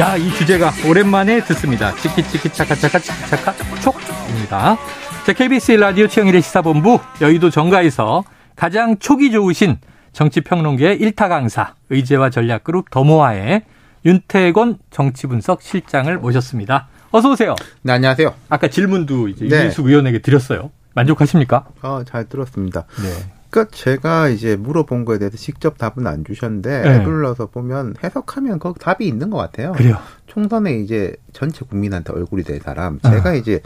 야, 이 주제가 오랜만에 듣습니다. 치키치키 차카차카 치키차카 촉입니다. 자, KBS 라디오 최영일의 시사본부 여의도 정가에서 가장 촉이 좋으신 정치평론계의 일타 강사 의제와 전략그룹 더모아의 윤태곤 정치분석 실장을 모셨습니다. 어서 오세요. 네, 안녕하세요. 아까 질문도 이제 네. 윤수 의원에게 드렸어요. 만족하십니까? 어, 잘 들었습니다. 네. 그러니까 제가 이제 물어본 거에 대해서 직접 답은 안 주셨는데 네. 애둘러서 보면 해석하면 거기 답이 있는 것 같아요. 그래요. 총선에 이제 전체 국민한테 얼굴이 될 사람, 제가 어. 이제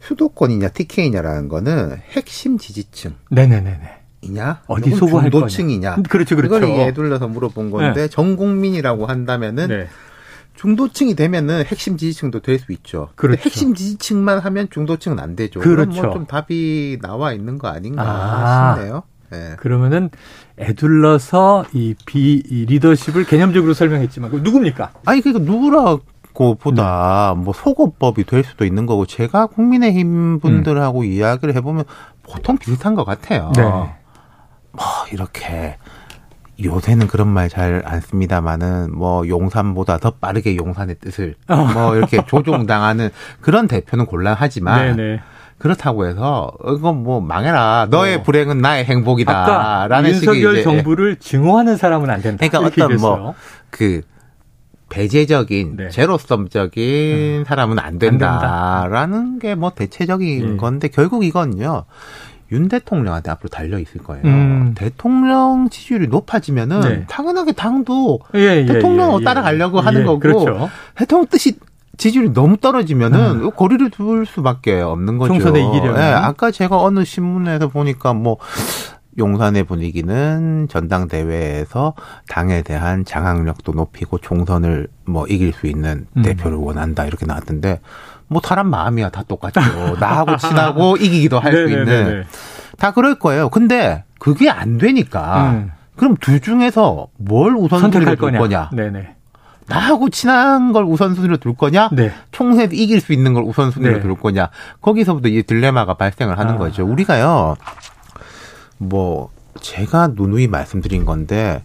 수도권이냐 TK냐라는 거는 핵심 지지층. 네네네네. 이냐 어디 소구할 중도층이냐 그렇죠 그렇죠 이걸 애둘러서 물어본 건데 네. 전 국민이라고 한다면은 네. 중도층이 되면은 핵심 지지층도 될 수 있죠. 그렇죠. 핵심 지지층만 하면 중도층은 안 되죠. 그렇죠. 그럼 뭐 좀 답이 나와 있는 거 아닌가 아, 싶네요. 네. 그러면은 애둘러서 이 비 리더십을 개념적으로 설명했지만 그 누굽니까? 아니 그러니까 누구라고 보다 네. 뭐 속어법이 될 수도 있는 거고 제가 국민의힘 분들하고 음. 이야기를 해보면 보통 비슷한 것 같아요. 네. 뭐 이렇게 요새는 그런 말 잘 안 씁니다만은 뭐 용산보다 더 빠르게 용산의 뜻을 어. 뭐 이렇게 조종당하는 그런 대표는 곤란하지만 네네. 그렇다고 해서 이건 뭐 망해라 너의 어. 불행은 나의 행복이다 라는 윤석열 식의 정부를 증오하는 사람은 안 된다. 그러니까 어떤 뭐 그 배제적인 네. 제로섬적인 음. 사람은 안 된다라는 게 뭐 대체적인 예. 건데 결국 이건요. 윤 대통령한테 앞으로 달려 있을 거예요. 음. 대통령 지지율이 높아지면은 네. 당연하게 당도 예, 예, 대통령 예, 예, 따라가려고 하는 예, 거고 그렇죠. 대통령 뜻이 지지율이 너무 떨어지면은 음. 거리를 둘 수밖에 없는 거죠. 총선에 이기려면. 예, 아까 제가 어느 신문에서 보니까 뭐 용산의 분위기는 전당대회에서 당에 대한 장악력도 높이고 총선을 뭐 이길 수 있는 음. 대표를 원한다 이렇게 나왔던데 뭐 사람 마음이야 다 똑같죠. 나하고 친하고 이기기도 할 수 있는 다 그럴 거예요. 근데 그게 안 되니까 음. 그럼 둘 중에서 뭘 우선순위로 둘 거냐? 네네. 나하고 친한 걸 우선순위로 둘 거냐? 네. 총선에서 이길 수 있는 걸 우선순위로 네. 둘 거냐? 거기서부터 이 딜레마가 발생을 하는 아. 거죠. 우리가요, 뭐, 제가 누누이 말씀드린 건데,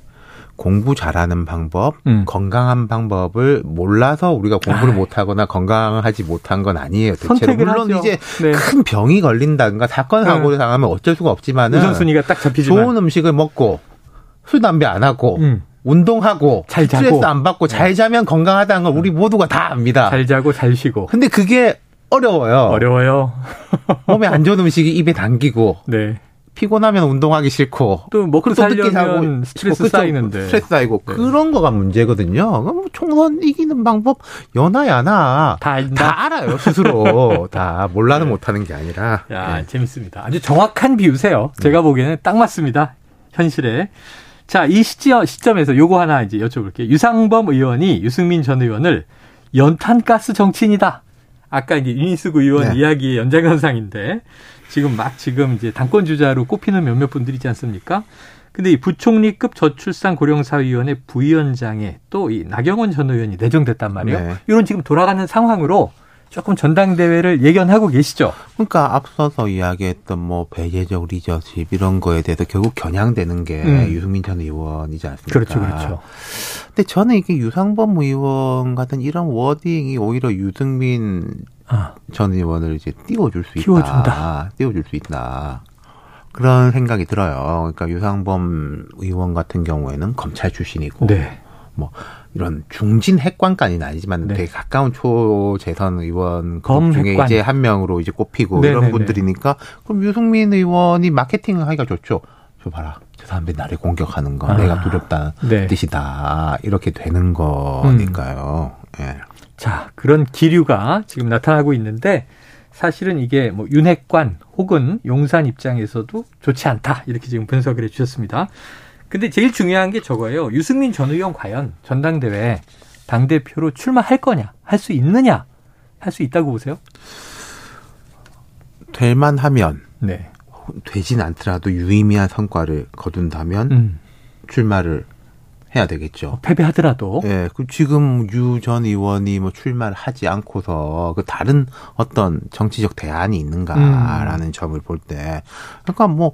공부 잘하는 방법, 음. 건강한 방법을 몰라서 우리가 공부를 아. 못하거나 건강하지 못한 건 아니에요. 대체로 물론 하죠. 이제 네. 큰 병이 걸린다든가 사건 사고를 네. 당하면 어쩔 수가 없지만은 우선순위가 딱 잡히지만 좋은 음식을 먹고 술 담배 안 하고 음. 운동하고 잘 자고 스트레스 안 받고 잘 네. 자면 건강하다는 걸 우리 모두가 다 압니다. 잘 자고 잘 쉬고. 근데 그게 어려워요. 어려워요. 몸에 안 좋은 음식이 입에 당기고. 네. 피곤하면 운동하기 싫고 또 먹고 살려면 스트레스 뭐 쌓이는데 스트레스 쌓이고 네. 그런 거가 문제거든요. 그럼 뭐 총선 이기는 방법 연하야나 다, 다 알아요 스스로 다 몰라는 네. 못하는 게 아니라. 야 네. 재밌습니다. 아주 정확한 비유세요. 제가 보기에는 딱 맞습니다. 현실에. 자, 이 시점, 시점에서 요거 하나 이제 여쭤볼게요. 유상범 의원이 유승민 전 의원을 연탄가스 정치인이다. 아까 이제 윤희숙 의원 네. 이야기의 연장선상인데 지금 막 지금 이제 당권 주자로 꼽히는 몇몇 분들이 있지 않습니까? 근데 이 부총리급 저출산 고령사위원회 부위원장에 또 이 나경원 전 의원이 내정됐단 말이에요. 네. 이런 지금 돌아가는 상황으로 조금 전당대회를 예견하고 계시죠? 그러니까 앞서서 이야기했던 뭐 배제적 리더십 이런 거에 대해서 결국 겨냥되는 게 음. 유승민 전 의원이지 않습니까? 그렇죠, 그렇죠. 근데 저는 이게 유상범 의원 같은 이런 워딩이 오히려 유승민 아. 전 의원을 이제 띄워줄 수 띄워준다. 있다. 띄워줄 수 있다. 그런 생각이 들어요. 그러니까 유상범 의원 같은 경우에는 검찰 출신이고, 네. 뭐 이런 중진 핵관까지는 아니지만 네. 되게 가까운 초재선 의원 중에 핵관. 이제 한 명으로 이제 꼽히고 네네네. 이런 네, 네. 분들이니까 그럼 유승민 의원이 마케팅을 하기가 좋죠. 저 봐라. 저 사람들이 나를 공격하는 거 아. 내가 두렵다는 네. 뜻이다. 이렇게 되는 거니까요. 음. 예. 자, 그런 기류가 지금 나타나고 있는데 사실은 이게 뭐 윤핵관 혹은 용산 입장에서도 좋지 않다. 이렇게 지금 분석을 해 주셨습니다. 근데 제일 중요한 게 저거예요. 유승민 전 의원 과연 전당대회 당대표로 출마할 거냐? 할 수 있느냐? 할 수 있다고 보세요? 될만 하면. 네. 되진 않더라도 유의미한 성과를 거둔다면 음. 출마를 해야 되겠죠. 어, 패배하더라도. 예, 네, 그 지금 유 전 의원이 뭐 출마를 하지 않고서 그 다른 어떤 정치적 대안이 있는가라는 음. 점을 볼 때, 그러니까 뭐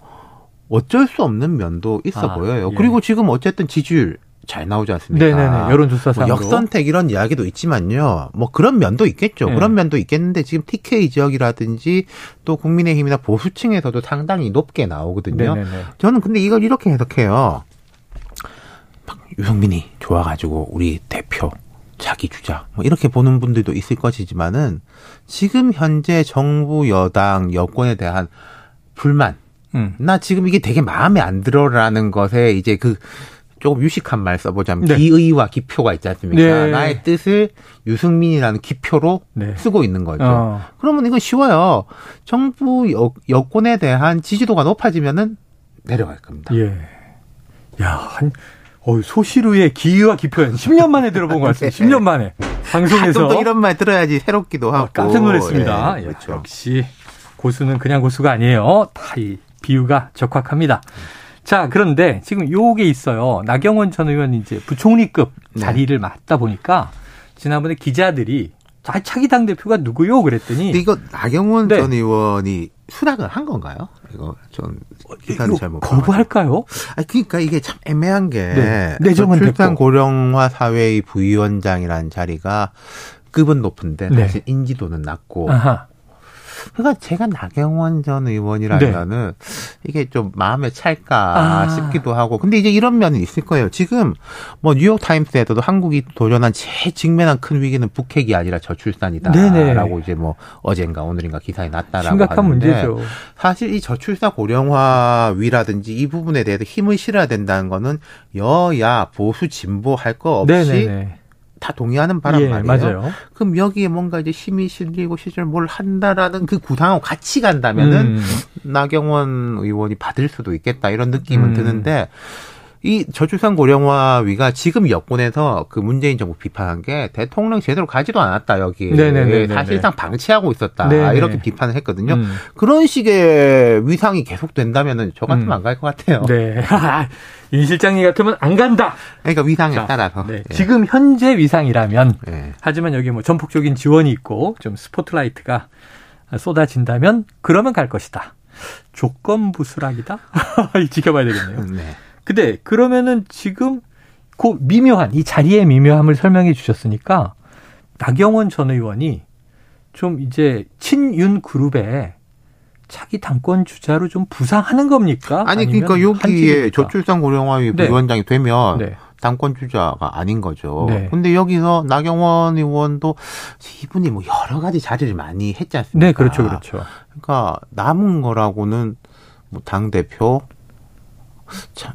어쩔 수 없는 면도 있어 아, 보여요. 예. 그리고 지금 어쨌든 지지율 잘 나오지 않습니까? 네네네. 여론조사상 뭐 역선택 이런 이야기도 있지만요. 뭐 그런 면도 있겠죠. 네. 그런 면도 있겠는데 지금 TK 지역이라든지 또 국민의힘이나 보수층에서도 상당히 높게 나오거든요. 네네네. 저는 근데 이걸 이렇게 해석해요. 막 유승민이 좋아가지고 우리 대표 자기 주자 뭐 이렇게 보는 분들도 있을 것이지만은 지금 현재 정부 여당 여권에 대한 불만 음. 나 지금 이게 되게 마음에 안 들어라는 것에 이제 그 조금 유식한 말 써보자면 네. 기의와 기표가 있지 않습니까? 네. 나의 뜻을 유승민이라는 기표로 네. 쓰고 있는 거죠. 어. 그러면 이건 쉬워요. 정부 여, 여권에 대한 지지도가 높아지면은 내려갈 겁니다. 예. 야, 한, 어, 소시루의 기의와 기표는 10년 만에 들어본 것 같습니다. 10년 만에. 방송에서. 또, 또 이런 말 들어야지 새롭기도 하고. 아, 깜짝 놀랐습니다. 예, 야, 그렇죠. 역시 고수는 그냥 고수가 아니에요. 다이 비유가 적확합니다. 자, 그런데 지금 요게 있어요. 나경원 전 의원이 이제 부총리급 네. 자리를 맡다 보니까 지난번에 기자들이 자, 차기 당 대표가 누구요? 그랬더니 이거 나경원 네. 전 의원이 수락을 한 건가요? 이거 전 기사를 잘못 거부할까요? 아니 그러니까 이게 참 애매한 게 네. 내정은 출산 됐고. 고령화 사회의 부위원장이라는 자리가 급은 높은데 네. 사실 인지도는 낮고 아하. 그러니까 제가 나경원 전 의원이라면은 이게 좀 마음에 찰까 네. 아. 싶기도 하고 근데 이제 이런 면이 있을 거예요. 지금 뭐 뉴욕 타임스에서도 한국이 도전한 제일 직면한 큰 위기는 북핵이 아니라 저출산이다라고 네네. 이제 뭐 어젠가 오늘인가 기사에 났다라고 심각한 하는데 문제죠. 사실 이 저출산 고령화 위라든지 이 부분에 대해서 힘을 실어야 된다는 거는 여야 보수 진보 할 거 없이 네네네. 다 동의하는 바람 예, 말이에요. 맞아요. 그럼 여기에 뭔가 이제 힘이 실리고 시절 뭘 한다라는 그 구상하고 같이 간다면은 음. 나경원 의원이 받을 수도 있겠다 이런 느낌은 음. 드는데 이 저출산 고령화위가 지금 여권에서 그 문재인 정부 비판한 게 대통령 제대로 가지도 않았다 여기 네네네네네. 사실상 방치하고 있었다 네네. 이렇게 비판을 했거든요. 음. 그런 식의 위상이 계속 된다면은 저 같으면 음. 안갈 것 같아요. 네. 이 실장님 같으면 안 간다. 그러니까 위상에 자, 따라서. 네. 예. 지금 현재 위상이라면 예. 하지만 여기 뭐 전폭적인 지원이 있고 좀 스포트라이트가 쏟아진다면 그러면 갈 것이다. 조건부 수락이다? 지켜봐야 되겠네요. 네. 근데 그러면은 지금 그 미묘한 이 자리의 미묘함을 설명해 주셨으니까 나경원 전 의원이 좀 이제 친윤 그룹에 차기 당권 주자로 좀 부상하는 겁니까? 아니 그러니까 여기에? 저출산 고령화위 네. 부위원장이 되면 네. 당권 주자가 아닌 거죠. 네. 근데 여기서 나경원 의원도 이분이 뭐 여러 가지 자리를 많이 했지 않습니까? 네, 그렇죠, 그렇죠. 그러니까 남은 거라고는 뭐 당 대표, 참,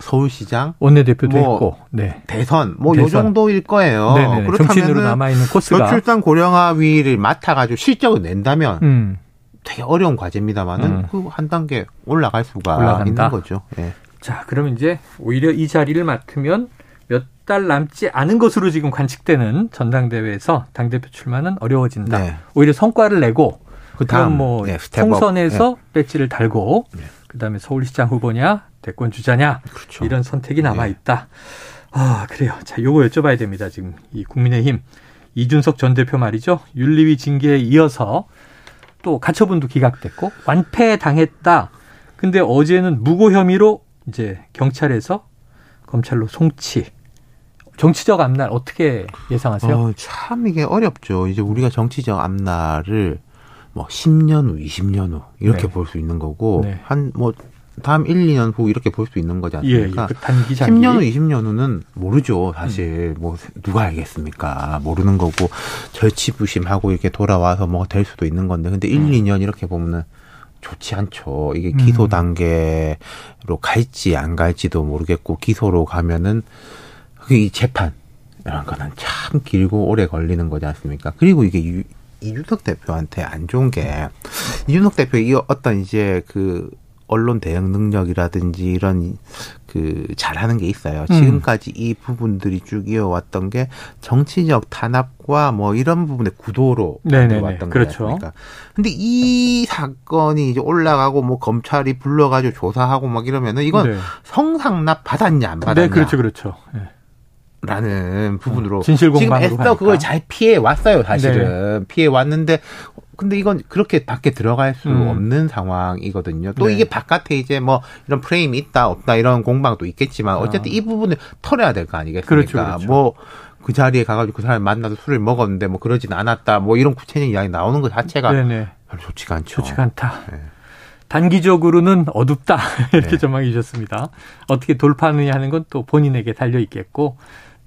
서울시장, 원내대표도 뭐, 있고, 네. 대선 뭐요 대선. 정도일 거예요. 네네. 정치인으로 그렇다면은 남아 있는 코스가. 저출산 고령화위를 맡아가지고 실적을 낸다면 음. 되게 어려운 과제입니다만은 음. 그한 단계 올라갈 수가 올라간다. 있는 거죠. 예. 자, 그러면 이제 오히려 이 자리를 맡으면 몇 달 남지 않은 것으로 지금 관측되는 전당대회에서 당대표 출마는 어려워진다. 네. 오히려 성과를 내고 그 그럼 다음 뭐 예, step up. 총선에서 배지를 달고 네. 그다음에 서울시장 후보냐 대권 주자냐 그렇죠. 이런 선택이 남아 있다. 아 그래요. 자 요거 여쭤봐야 됩니다. 지금 이 국민의힘 이준석 전 대표 말이죠. 윤리위 징계에 이어서 또 가처분도 기각됐고 완패 당했다. 근데 어제는 무고 혐의로 이제 경찰에서 검찰로 송치. 정치적 앞날 어떻게 예상하세요? 어, 참 이게 어렵죠. 이제 우리가 정치적 앞날을 뭐 10년 후, 20년 후 이렇게 네. 볼수 있는 거고 네. 한뭐 다음 1, 2년 후 이렇게 볼 수 있는 거지 예, 예, 않습니까? 그 단기 장기. 10년 후, 20년 후는 모르죠. 사실 뭐 누가 알겠습니까? 모르는 거고 절치부심하고 이렇게 돌아와서 뭐가 될 수도 있는 건데 근데 1, 음. 2년 이렇게 보면은 좋지 않죠. 이게 기소 음. 단계로 갈지 안 갈지도 모르겠고 기소로 가면은 그이 재판 이런 거는 참 길고 오래 걸리는 거지 않습니까? 그리고 이게 유, 이준석 대표한테 안 좋은 게 이준석 대표 이 어떤 이제 그 언론 대응 능력이라든지 이런 그 잘하는 게 있어요. 음. 지금까지 이 부분들이 쭉 이어왔던 게 정치적 탄압과 뭐 이런 부분의 구도로 네네네. 왔던 그렇죠. 거니까. 근데 이 사건이 이제 올라가고 뭐 검찰이 불러가지고 조사하고 막 이러면은 이건 네. 성상납 받았냐 안 받았냐. 네, 그렇죠, 그렇죠. 예. 라는 부분으로 진실 지금 애써 가니까. 그걸 잘 피해 왔어요 사실은 네. 피해 왔는데 근데 이건 그렇게 밖에 들어갈 수 음. 없는 상황이거든요. 또 네. 이게 바깥에 이제 뭐 이런 프레임이 있다 없다 이런 공방도 있겠지만 어쨌든 아. 이 부분을 털어야 될 거 아니겠습니까? 그렇죠, 그렇죠. 뭐그 자리에 가가지고 그 사람 만나서 술을 먹었는데 뭐 그러진 않았다 뭐 이런 구체적인 이야기 나오는 것 자체가 네네. 별로 좋지가 않죠. 좋지가 않다. 네. 단기적으로는 어둡다 이렇게 네. 전망해 주셨습니다. 어떻게 돌파하느냐 하는 건 또 본인에게 달려 있겠고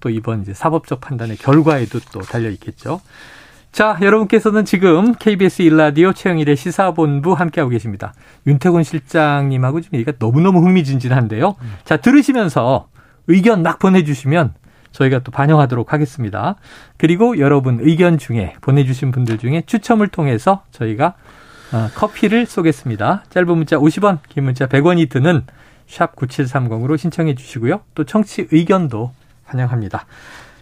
또 이번 이제 사법적 판단의 결과에도 또 달려 있겠죠. 자, 여러분께서는 지금 KBS 일라디오 최영일의 시사본부 함께하고 계십니다. 윤태곤 실장님하고 지금 얘기가 너무너무 흥미진진한데요. 자, 들으시면서 의견 막 보내주시면 저희가 또 반영하도록 하겠습니다. 그리고 여러분 의견 중에 보내주신 분들 중에 추첨을 통해서 저희가 어, 커피를 쏘겠습니다. 짧은 문자 50원, 긴 문자 100원이 드는 샵 9730으로 신청해 주시고요. 또 청취 의견도 환영합니다.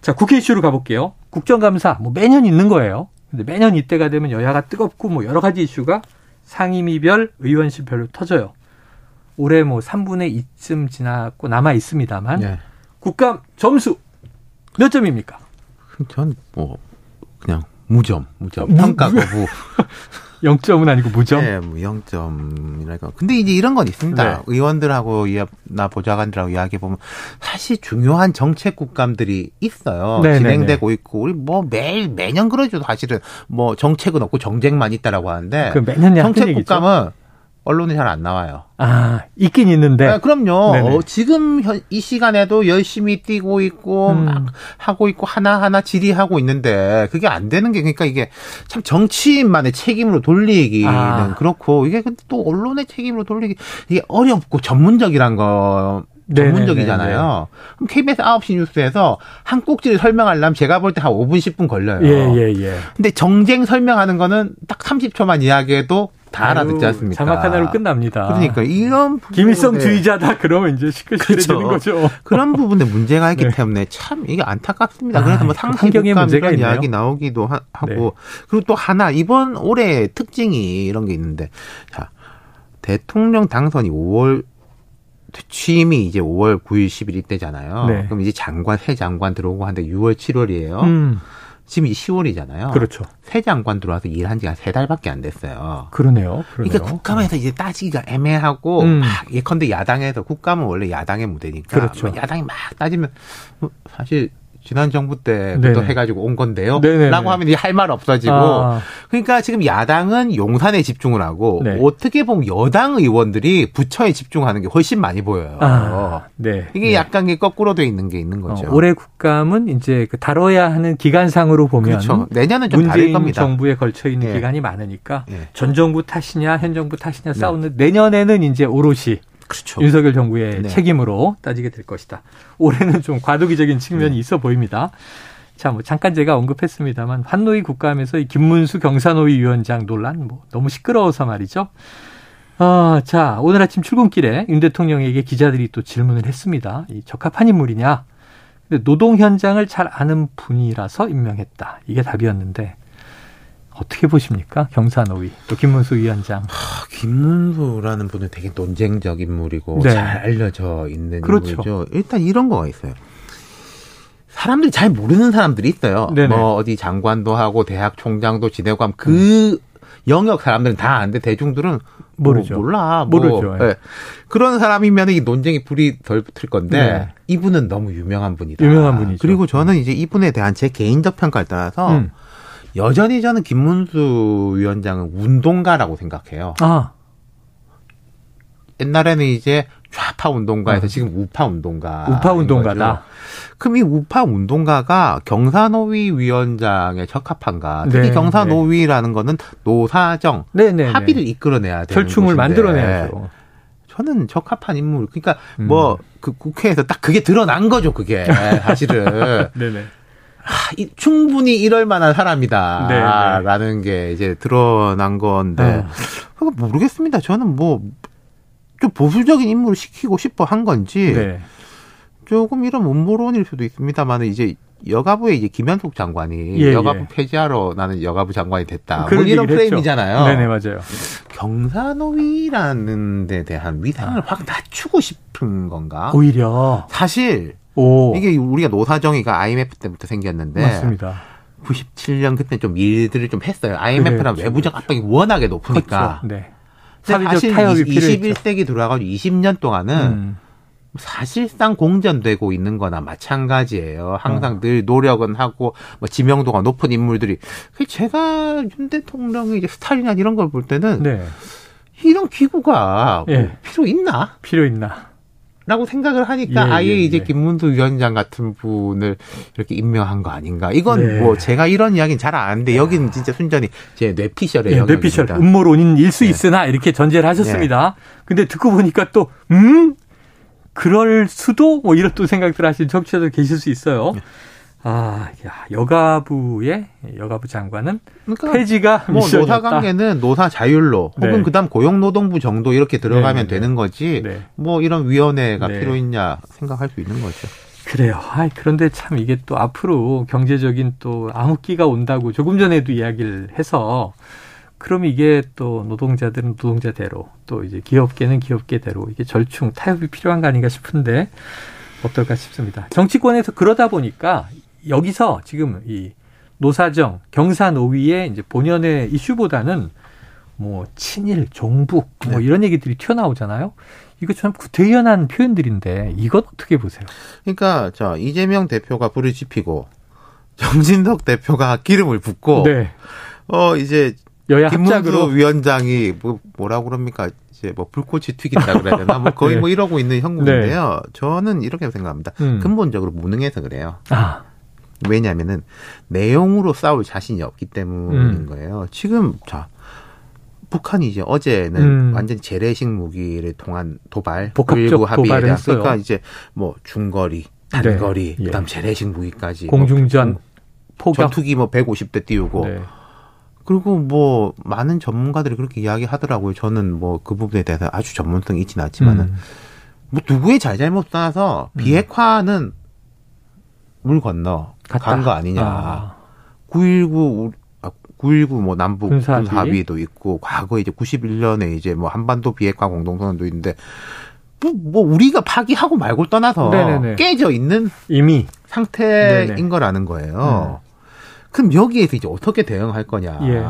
자, 국회 이슈로 가볼게요. 국정감사, 뭐 매년 있는 거예요. 근데 매년 이때가 되면 여야가 뜨겁고 뭐 여러 가지 이슈가 상임위별, 의원실별로 터져요. 올해 뭐 3분의 2쯤 지났고 남아 있습니다만 네. 국감 점수 몇 점입니까? 전 뭐 그냥 무점, 무점, 무- 평가 거부. 0점은 아니고 무점. 네, 뭐 0점이랄까. 근데 이제 이런 건 있습니다. 네. 의원들하고 나 보좌관들하고 이야기해 보면 사실 중요한 정책 국감들이 있어요. 네, 진행되고 있고 우리 뭐 매일 매년 그러죠. 사실은 뭐 정책은 없고 정쟁만 있다라고 하는데 그 매년 정책. 국감은 언론에 잘안 나와요. 아, 있긴 있는데. 네, 그럼요. 네네. 어, 지금 현- 이 시간에도 열심히 뛰고 있고 음. 막 하고 있고 하나하나 질의하고 있는데 그게 안 되는 게 그러니까 이게 참 정치인만의 책임으로 돌리기는 아. 그렇고 이게 근데 또 언론의 책임으로 돌리기 이게 어렵고 전문적이란 거 전문적이잖아요. 그럼 KBS 9시 뉴스에서 한 꼭지를 설명하려면 제가 볼 때 한 5분 10분 걸려요. 예, 예, 예. 근데 정쟁 설명하는 거는 딱 30초만 이야기해도 다 알아듣지 않습니까? 자막 하나로 끝납니다. 그러니까 이런 김일성주의자다 그러면 이제 시끌시끌해지는 그렇죠. 거죠. 그런 부분에 문제가 있기 네. 때문에 참 이게 안타깝습니다. 아, 그래서 뭐그 상시 환경에 국감 문제가. 이야기 나오기도 하, 고 네. 그리고 또 하나 이번 올해 특징이 이런 게 있는데 자 대통령 당선이 5월 취임이 이제 5월 9일 10일 이때잖아요. 네. 그럼 이제 장관 새 장관 들어오고 한데 6월 7월이에요. 음, 지금 이제 10월이잖아요. 그렇죠. 새 장관 들어와서 일한 지가 세 달밖에 안 됐어요. 그러네요. 그러네요. 그러니까 국감에서 이제 따지기가 애매하고 음. 막 예컨대 야당에서 국감은 원래 야당의 무대니까 그렇죠. 막 야당이 막 따지면 뭐 사실 지난 정부 때부터 네네. 해가지고 온 건데요. 네네네. 라고 하면 할말 없어지고 아, 그러니까 지금 야당은 용산에 집중을 하고 네. 어떻게 보면 여당 의원들이 부처에 집중하는 게 훨씬 많이 보여요. 아, 네. 이게 네. 약간 게 거꾸로 돼 있는 게 있는 거죠. 어, 올해 국감은 이제 그 다뤄야 하는 기간상으로 보면 그렇죠. 내년은 좀 다를 문재인 겁니다. 정부에 걸쳐 있는 예. 기간이 많으니까 예. 전 정부 탓이냐 현 정부 탓이냐 네. 싸우는 내년에는 이제 오롯이 그렇죠. 윤석열 정부의 네. 책임으로 따지게 될 것이다. 올해는 좀 과도기적인 측면이 네. 있어 보입니다. 자, 뭐 잠깐 제가 언급했습니다만 환노위 국감에서 이 김문수 경사노위 위원장 논란 뭐 너무 시끄러워서 말이죠. 아, 자, 오늘 아침 출근길에 윤 대통령에게 기자들이 또 질문을 했습니다. 이 적합한 인물이냐? 근데 노동 현장을 잘 아는 분이라서 임명했다. 이게 답이었는데 어떻게 보십니까? 경사노위 또 김문수 위원장. 아, 김문수라는 분은 되게 논쟁적 인물이고 네. 잘 알려져 있는 그렇죠. 인물이죠. 일단 이런 거가 있어요. 사람들이 잘 모르는 사람들이 있어요. 네네. 뭐 어디 장관도 하고 대학 총장도 지내고 하면 그 영역 사람들은 다 아는데 대중들은 뭐 모르죠. 몰라. 뭐. 모르죠. 예. 예. 그런 사람이면 이 논쟁이 불이 덜 붙을 건데 네. 이분은 너무 유명한 분이다. 유명한 분이죠. 그리고 저는 이제 이분에 대한 제 개인적 평가를 따라서 음. 여전히 저는 김문수 위원장은 운동가라고 생각해요. 아, 옛날에는 이제 좌파 운동가에서 어. 지금 우파 운동가. 우파 운동가다. 그럼 이 우파 운동가가 경사노위 위원장에 적합한가? 특히 네, 경사노위라는 거는 노사정 네네. 합의를 이끌어내야 되는 절충을 만들어내야죠. 저는 적합한 인물. 그러니까 음. 뭐그 국회에서 딱 그게 드러난 거죠. 그게 사실은 네네. 아, 이- 충분히 이럴 만한 사람이다라는 네, 게 이제 드러난 건데 어. 그거 모르겠습니다. 저는 뭐 좀 보수적인 인물을 시키고 싶어 한 건지 네. 조금 이런 음모론일 수도 있습니다만 이제 여가부에 이제 김현숙 장관이 예, 여가부 예. 폐지하러 나는 여가부 장관이 됐다. 뭐 이런. 프레임이잖아요. 네네 맞아요. 경사노위라는 데 대한 위상을 아. 확 낮추고 싶은 건가? 오히려 사실 오. 이게 우리가 노사정의가 IMF 때부터 생겼는데 맞습니다. 97년 그때 좀 일들을 좀 했어요. IMF랑 그렇죠, 외부적. 압박이 워낙에 높으니까. 그렇죠. 네. 사실 타협이 필요했죠. 21세기 들어와가지고 20년 동안은 음. 사실상 공전되고 있는 거나 마찬가지예요. 항상 어. 늘 노력은 하고 뭐 지명도가 높은 인물들이 그 제가 윤 대통령의 이제 스타일이나 이런 걸 볼 때는 네. 이런 기구가 뭐 예. 필요 있나? 필요 있나? 라고 생각을 하니까 예, 아예 예, 이제 예. 김문수 위원장 같은 분을 이렇게 임명한 거 아닌가. 이건 네. 뭐 제가 이런 이야기는 잘안 하는데 여기는 진짜 순전히 제 뇌피셜의 예. 뇌피셜 음모론일 수 네. 있으나 이렇게 전제를 하셨습니다. 근데 듣고 보니까 또 음? 그럴 수도 뭐 이런 또 생각들 하시는 청취자들 계실 수 있어요. 네. 아, 야, 여가부의 여가부 장관은 그러니까 폐지가 뭐. 노사 관계는 노사 자율로 혹은 네. 그다음 고용노동부 정도 이렇게 들어가면 네, 네, 되는 거지. 네. 뭐 이런 위원회가 네. 필요 있냐 생각할 수 있는 거죠. 그래요. 아, 그런데 참 이게 또 앞으로 경제적인 또 암흑기가 온다고 조금 전에도 이야기를 해서 그럼 이게 또 노동자들은 노동자대로 또 이제 기업계는 기업계대로 이게 절충 타협이 필요한 거 아닌가 싶은데 어떨까 싶습니다. 정치권에서 그러다 보니까 여기서 지금 이 노사정 경사 노위의 이제 본연의 이슈보다는 뭐 친일 종북 뭐 네. 이런 얘기들이 튀어나오잖아요. 이거 참 구태연한 표현들인데 이건 어떻게 보세요? 그러니까 저 이재명 대표가 불을 지피고 정진석 대표가 기름을 붓고 네. 어 이제 여야 김문수 위원장이 뭐 뭐라고 그럽니까? 이제 뭐 불꽃이 튀긴다 그래야 되나? 뭐 거의 네. 뭐 이러고 있는 형국인데요. 저는 이렇게 생각합니다. 음. 근본적으로 무능해서 그래요. 아, 왜냐하면은 내용으로 싸울 자신이 없기 때문인 음. 거예요. 지금 자 북한이 이제 어제는 음. 완전 재래식 무기를 통한 도발, 복합적 9.19 합의에 대한. 그러니까 이제 뭐 중거리, 단거리, 네. 그다음 예. 재래식 무기까지 공중전 뭐 포격 전투기 뭐 150대 띄우고 네. 그리고 뭐 많은 전문가들이 그렇게 이야기하더라고요. 저는 뭐 그 부분에 대해서 아주 전문성이 있지는 않지만은 음. 뭐 누구의 잘잘못 떠나서 비핵화는 물 건너. 간 거 아니냐. 아. 919 919뭐 남북 군사 군사 합의. 합의도 있고 과거에 이제 91년에 이제 뭐 한반도 비핵화 공동선언도 있는데 뭐, 뭐 우리가 파기하고 말고 떠나서 네네네. 깨져 있는 이미 상태인 네네. 음. 거라는 거예요. 그럼 여기에서 이제 어떻게 대응할 거냐. 예.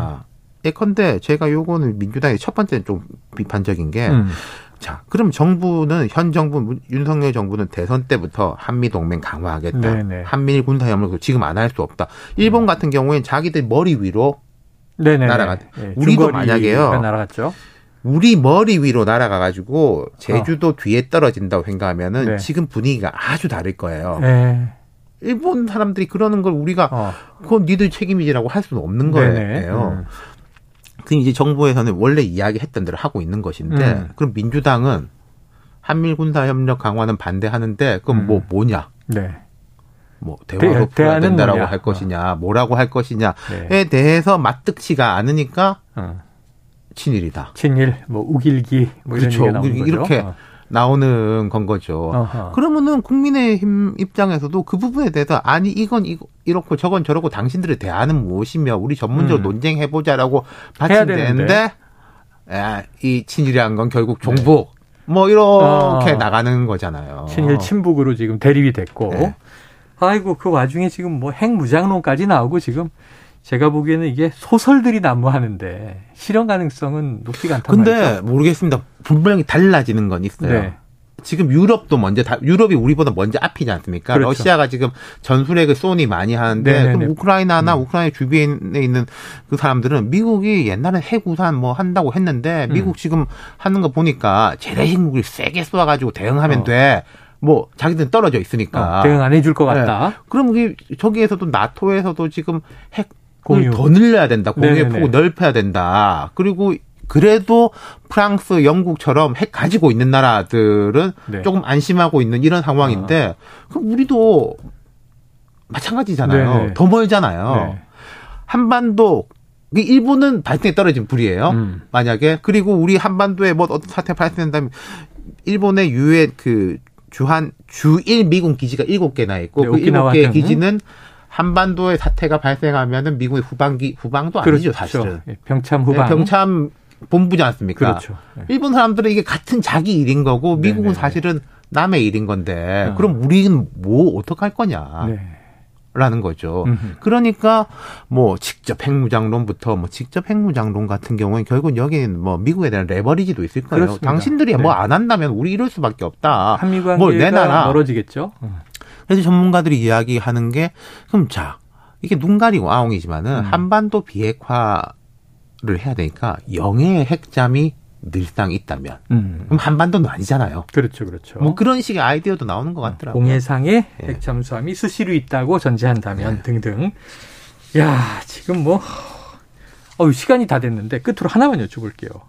예컨대 제가 요거는 민주당의 첫 번째 좀 비판적인 게 음. 자, 그럼 정부는 현 정부 윤석열 정부는 대선 때부터 한미 동맹 강화하겠다. 네네. 한미일 군사 협력도 지금 안 할 수 없다. 일본 같은 경우엔 자기들 머리 위로 네네 날아가- 우리도 만약에요. 날아갔죠. 우리 머리 위로 날아가 가지고 제주도 뒤에 떨어진다고 생각하면은 어. 네. 지금 분위기가 아주 다를 거예요. 네. 일본 사람들이 그러는 걸 우리가 어. 그건 니들 책임이지라고 할 수는 없는 네네. 거예요. 음. 그 이제 정부에서는 원래 이야기했던 대로 하고 있는 것인데 음. 그럼 민주당은 한미일 군사 협력 강화는 반대하는데 그럼 뭐 음. 뭐냐? 네. 뭐 대화로 대- 풀어야 된다라고 뭐냐? 할 것이냐, 뭐라고 할 것이냐에 네. 대해서 맞득치가 않으니까 어. 친일이다. 친일, 뭐 우길기, 뭐 그렇죠. 이렇게 어. 나오는 건 거죠. 어허. 그러면은 국민의힘 입장에서도 그 부분에 대해서 아니 이건 이거 이렇고 저건 저렇고 당신들의 대안은 무엇이며 우리 전문적으로 음. 논쟁해 보자라고 해야 받침되는데 야, 이 친일이란 건 결국 종북 뭐 이렇게 어. 나가는 거잖아요. 친일 친북으로 지금 대립이 됐고, 네. 아이고 그 와중에 지금 뭐 핵무장론까지 나오고 지금 제가 보기에는 이게 소설들이 난무하는데 실현 가능성은 높지가 않단 근데 말이죠. 모르겠습니다. 분명히 달라지는 건 있어요. 네. 지금 유럽도 먼저 다, 유럽이 우리보다 먼저 앞이지 않습니까? 그렇죠. 러시아가 지금 전술핵을 쏘니 많이 하는데 네네네. 그럼 우크라이나나 음. 우크라이나 주변에 있는 그 사람들은 미국이 옛날에 핵우산 뭐 한다고 했는데 음. 미국 지금 하는 거 보니까 재래식 무기를 세게 쏘아가지고 대응하면 어. 돼. 뭐 자기들은 떨어져 있으니까. 어, 대응 안 해줄 것 같다. 그럼 이게 저기에서도 나토에서도 지금 핵을 공유. 더 늘려야 된다. 네네네. 폭을 넓혀야 된다. 그리고 그래도 프랑스, 영국처럼 핵 가지고 있는 나라들은 네. 조금 안심하고 있는 이런 상황인데 그럼 우리도 마찬가지잖아요. 네네. 더 멀잖아요. 네. 한반도 그 일본은 발등에 떨어진 불이에요. 음. 만약에 그리고 우리 한반도에 뭐 어떤 사태 발생된다면 일본의 유해 그 주한 주일 미군 기지가 일곱 개나 있고 네, 그 일곱 오키나와 개의 등. 기지는 한반도에 사태가 발생하면은 미국의 후방기 후방도 아니죠 사실은 예, 병참 네, 후방. 병참 본부지 않습니까? 그렇죠. 네. 일본 사람들은 이게 같은 자기 일인 거고 미국은 네네네. 사실은 남의 일인 건데 어. 그럼 우리는 뭐 어떡할 거냐. 네. 라는 거죠. 음흠. 그러니까 뭐 직접 핵무장론부터 뭐 직접 핵무장론 같은 경우는 결국 여기는 뭐 미국에 대한 레버리지도 있을 거예요. 그렇습니다. 당신들이 네. 뭐안 한다면 우리 이럴 수밖에 없다. 한미 뭘 관계가 내놔라. 멀어지겠죠. 음. 그래서 전문가들이 이야기하는 게 그럼 자 이게 눈 가리고 아웅이지만은 음. 한반도 비핵화를 해야 되니까 영해의 핵잠이 늘상 있다면 음. 그럼 한반도는 아니잖아요. 그렇죠, 그렇죠. 뭐 그런 식의 아이디어도 나오는 것 같더라고요. 공해상에 예. 핵 잠수함이 수시로 있다고 전제한다면 등등. 야, 지금 뭐 어유 시간이 다 됐는데 끝으로 하나만 여쭤볼게요.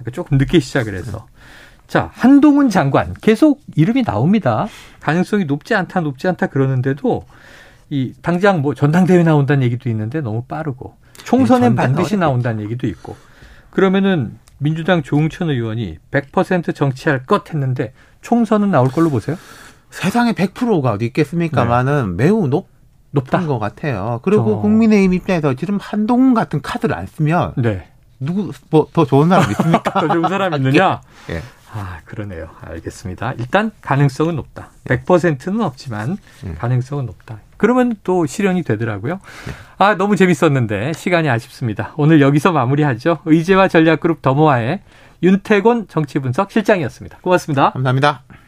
아까 조금 늦게 시작을 해서. 자, 한동훈 장관 계속 이름이 나옵니다. 가능성이 높지 않다, 높지 않다 그러는데도 이 당장 뭐 전당대회 나온다는 얘기도 있는데 너무 빠르고 총선엔 네, 반드시. 나온다는 얘기도 있고 그러면은 민주당 조응천 의원이 100% 정치할 것 했는데 총선은 나올 걸로 보세요? 세상에 100%가 어디 있겠습니까만은 매우 높 높다. 것 같아요. 그리고 저- 국민의힘 입장에서 지금 한동훈 같은 카드를 안 쓰면 네. 누구 뭐 더 좋은 사람 있습니까? 더 좋은 사람 있느냐? 예. 아, 그러네요. 알겠습니다. 일단 가능성은 높다. 100%는 없지만 음. 가능성은 높다. 그러면 또 실현이 되더라고요. 아, 너무 재밌었는데 시간이 아쉽습니다. 오늘 여기서 마무리하죠. 의제와 전략그룹 더모아의 윤태곤 정치분석 실장이었습니다. 고맙습니다. 감사합니다.